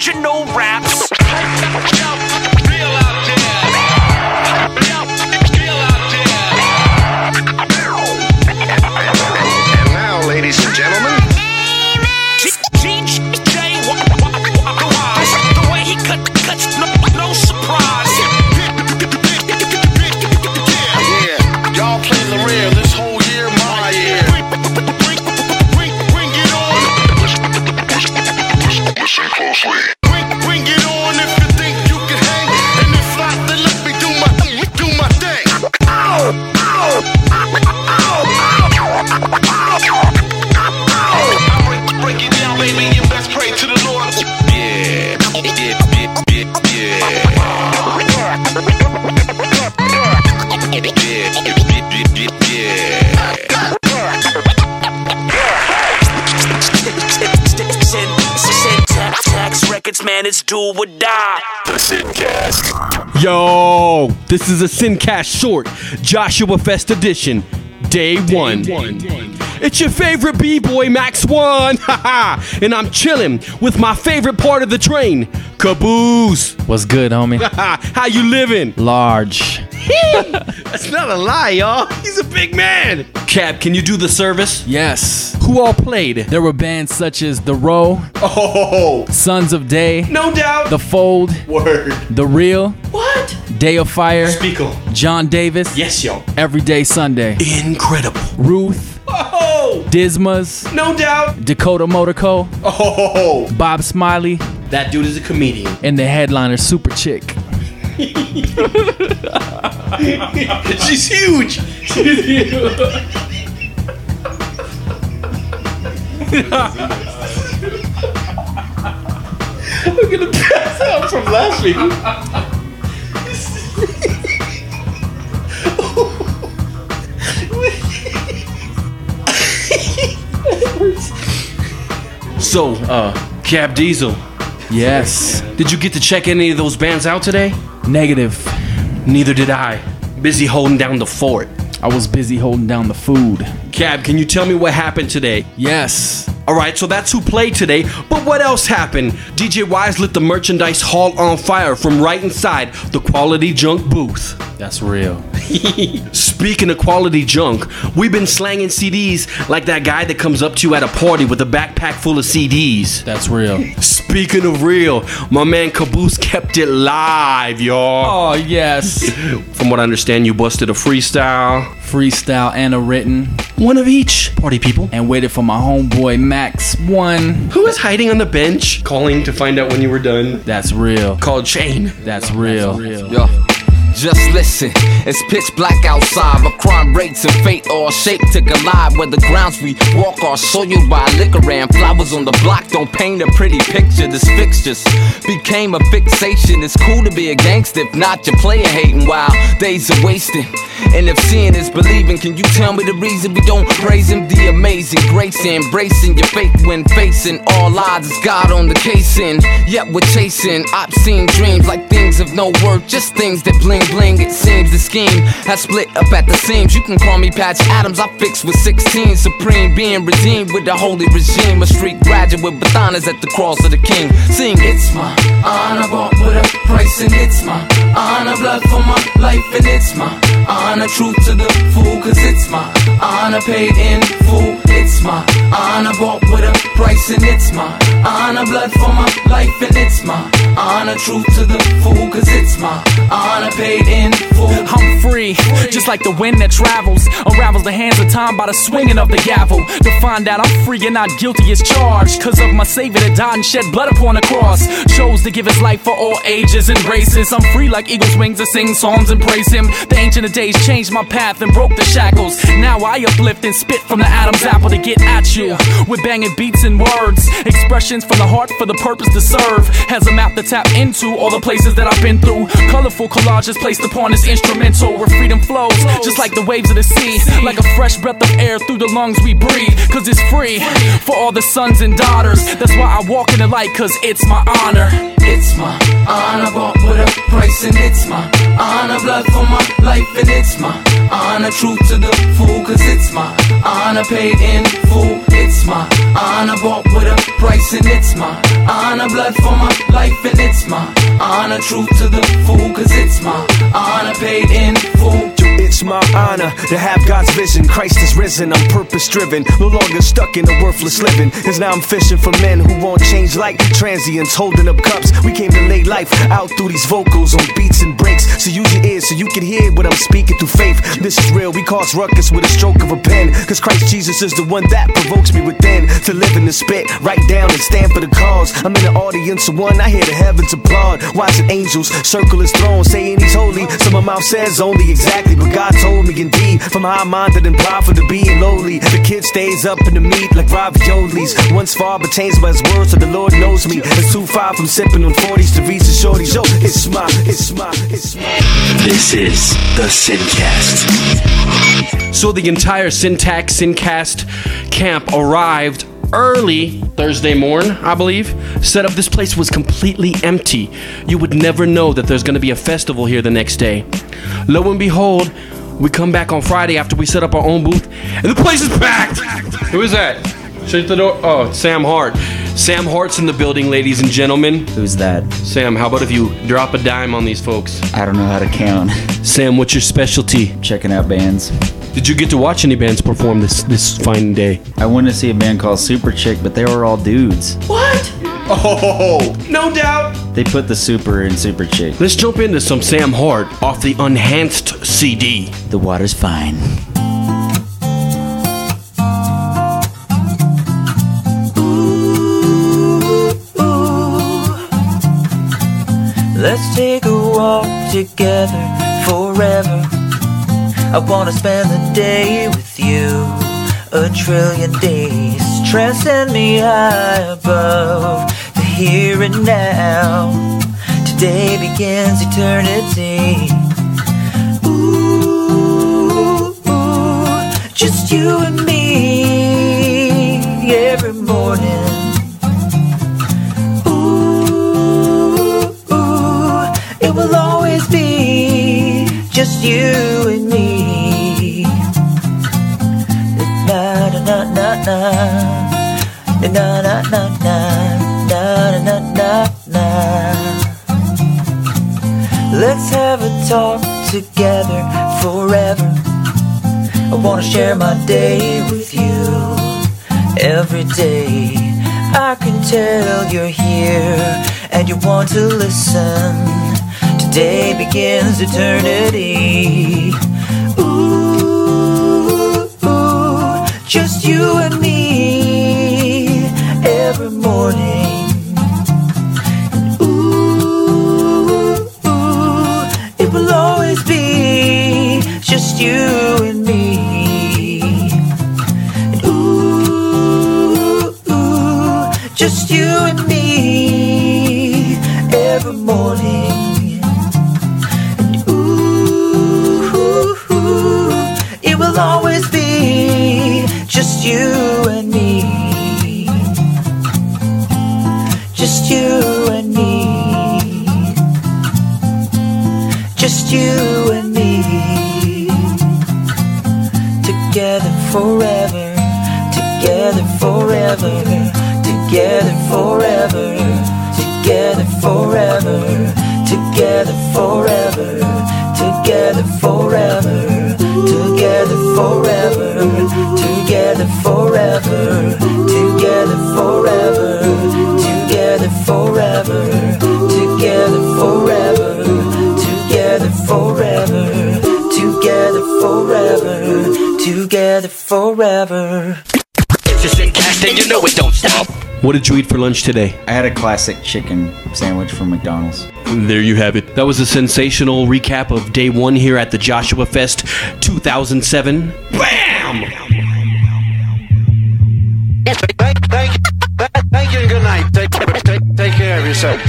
original raps. Tax man, it's do or die. The Sincast. Yo, this is a Sincast short, Joshua Fest edition, day one. It's your favorite b-boy Max One, haha, and I'm chilling with my favorite part of the train, Caboose. What's good, homie? How you living? Large. That's not a lie, y'all. He's a big man. Cab, can you do the service? Yes. Who all played? There were bands such as The Row, Oh, Sons of Day, no doubt. The Fold, word. The Real, What? Day of Fire, Speakle. John Davis, Yes, yo. Everyday Sunday, Incredible. Ruth, Oh, Dismas, no doubt. Dakota Motor Co., Oh, Bob Smiley, that dude is a comedian. and the headliner Superchick. She's huge. I'm gonna pass out from laughing. so, uh, Cab Diesel, Yes. did you get to check any of those bands out today? Negative. Neither did I. Busy holding down the fort. I was busy holding down the food. Cab, can you tell me what happened today? Yes. All right, so that's who played today. But what else happened? DJ Wise lit the merchandise hall on fire from right inside the Quality Junk booth. That's real. Speaking of quality junk, we've been slanging CDs like that guy that comes up to you at a party with a backpack full of CDs. That's real. Speaking of real, my man Caboose kept it live, y'all. Oh, yes. From what I understand, you busted a freestyle. Freestyle and a written. One of each. Party people. And waited for my homeboy Max One. Who was hiding on the bench, calling to find out when you were done? That's real. Called Shane. That's real. Yo, just listen. It's pitch black outside, but crime rates and fate all shaped to collide. Where the grounds we walk are soiled by liquor and flowers on the block don't paint a pretty picture. This fixtures became a fixation. It's cool to be a gangster, if not, you're player hating while days are wasting. And if seeing is believing, can you tell me the reason we don't praise him? The amazing grace, embracing your faith when facing all odds. It's God on the case, casing, yet we're chasing obscene dreams like things of no worth, just things that bling bling. It seems the scheme has split up at the seams. You can call me Patch Adams, I fixed with 16, supreme being redeemed with the holy regime. A street graduate with bananas at the cross of the king. Sing, it's my honor bought with a price, and it's my honor blood for my life, and it's my honor truth to the fool, cause it's my honor paid in full. It's my honor bought with a price, and it's my honor blood for my life, and it's my honor truth to the fool, cause it's my honor paid in full. I'm free, just like the wind that travels. Unravels the hands of time by the swinging of the gavel. To find out I'm free and not guilty as charged. Cause of my savior that died and shed blood upon the cross. Chose to give his life for all ages and races. I'm free like eagle's wings to sing songs and praise him. The ancient of days changed my path and broke the shackles. Now I uplift and spit from the Adam's apple to get at you. With banging beats and words. Expressions from the heart for the purpose to serve. Has a map to tap into all the places that I've been through. Colorful collages placed upon this instrumental. where freedom flows, just like the waves of the sea. Like a fresh breath of air through the lungs we breathe, cause it's free for all the sons and daughters. That's why I walk in the light, cause it's my honor. It's my honor, bought with a price, and it's my honor, blood for my life, and it's my honor, truth to the full, cause it's my honor, paid in full. It's my honor, bought with a price, and it's my honor, blood for my life, and it's my honor, truth to the full, cause it's my honor, paid in full. It's my honor to have God's vision. Christ is risen, I'm purpose driven. No longer stuck in a worthless living. Cause now I'm fishing for men who won't change like transients holding up cups. We came to lay life out through these vocals on beats and breaks. So use your ears so you can hear what I'm speaking through faith. This is real, we cause ruckus with a stroke of a pen. Cause Christ Jesus is the one that provokes me within to live in the spit, write down and stand for the cause. I'm in the audience of one, I hear the heavens applaud. Watching angels circle his throne, saying he's holy. So my mouth says only exactly what God told me. Indeed, from high minded and proud to being lowly. The kid stays up in the meat like raviolis. Once far, but changed by his words, so the Lord knows me. It's too far from sipping on 40s to reach the shorties. Yo, it's my, it's my, it's my. This is the Sincast. So the entire Syntax Sincast camp arrived early Thursday morn, I believe. Set up this place was completely empty. You would never know that there's gonna be a festival here the next day. Lo and behold, we come back on Friday after we set up our own booth, and the place is packed. Who is that? Shut the door. Oh, Sam Hart. Sam Hart's in the building, ladies and gentlemen. Who's that? Sam, how about if you drop a dime on these folks? I don't know how to count. Sam, what's your specialty? Checking out bands. Did you get to watch any bands perform this this fine day? I went to see a band called Superchick, but they were all dudes. What? Oh, no doubt. They put the super in Superchick. Let's jump into some Sam Hart off the Unhanced CD. The water's fine. Let's take a walk together forever. I wanna spend the day with you. A trillion days, transcend me high above the here and now. Today begins eternity. Ooh, ooh, just you and me every morning. Ooh, it will always be just you and me. Na na na na na na na na na na na na. Let's have a talk together forever. I wanna share my day with you every day. I can tell you're here and you want to listen. Today begins eternity. Ooh, ooh, just you and me just you and me. Ooh, ooh, just you and me every morning. Ooh, it will always be just you and me. Just you and me. Just you and me. Forever. Together forever. Together forever. Together forever. Together forever. Together forever. What did you eat for lunch today? I had a classic chicken sandwich from McDonald's. There you have it. That was a sensational recap of day one here at the Joshua Fest 2007. Bam! Thank, thank, thank you and good night. Take, take, take care of yourself.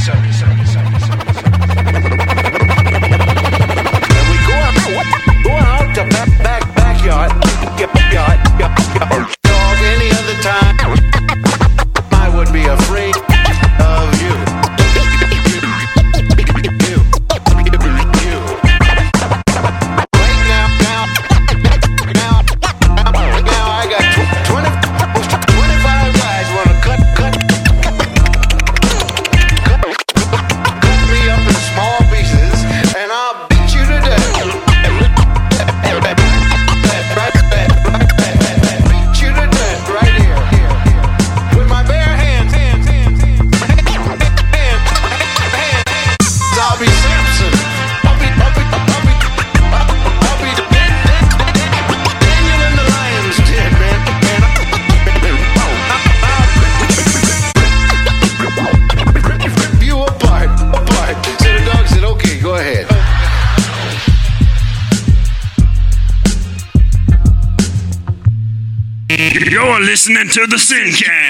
Listening to the Sincast.